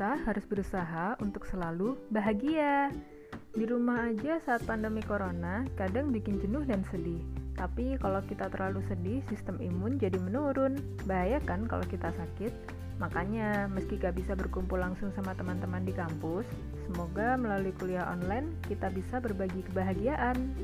Kita harus berusaha untuk selalu bahagia. Di rumah aja saat pandemi corona kadang bikin jenuh dan sedih. Tapi kalau kita terlalu sedih, sistem imun jadi menurun. Bahaya kan kalau kita sakit? Makanya, meski gak bisa berkumpul langsung sama teman-teman di kampus, semoga melalui kuliah online kita bisa berbagi kebahagiaan.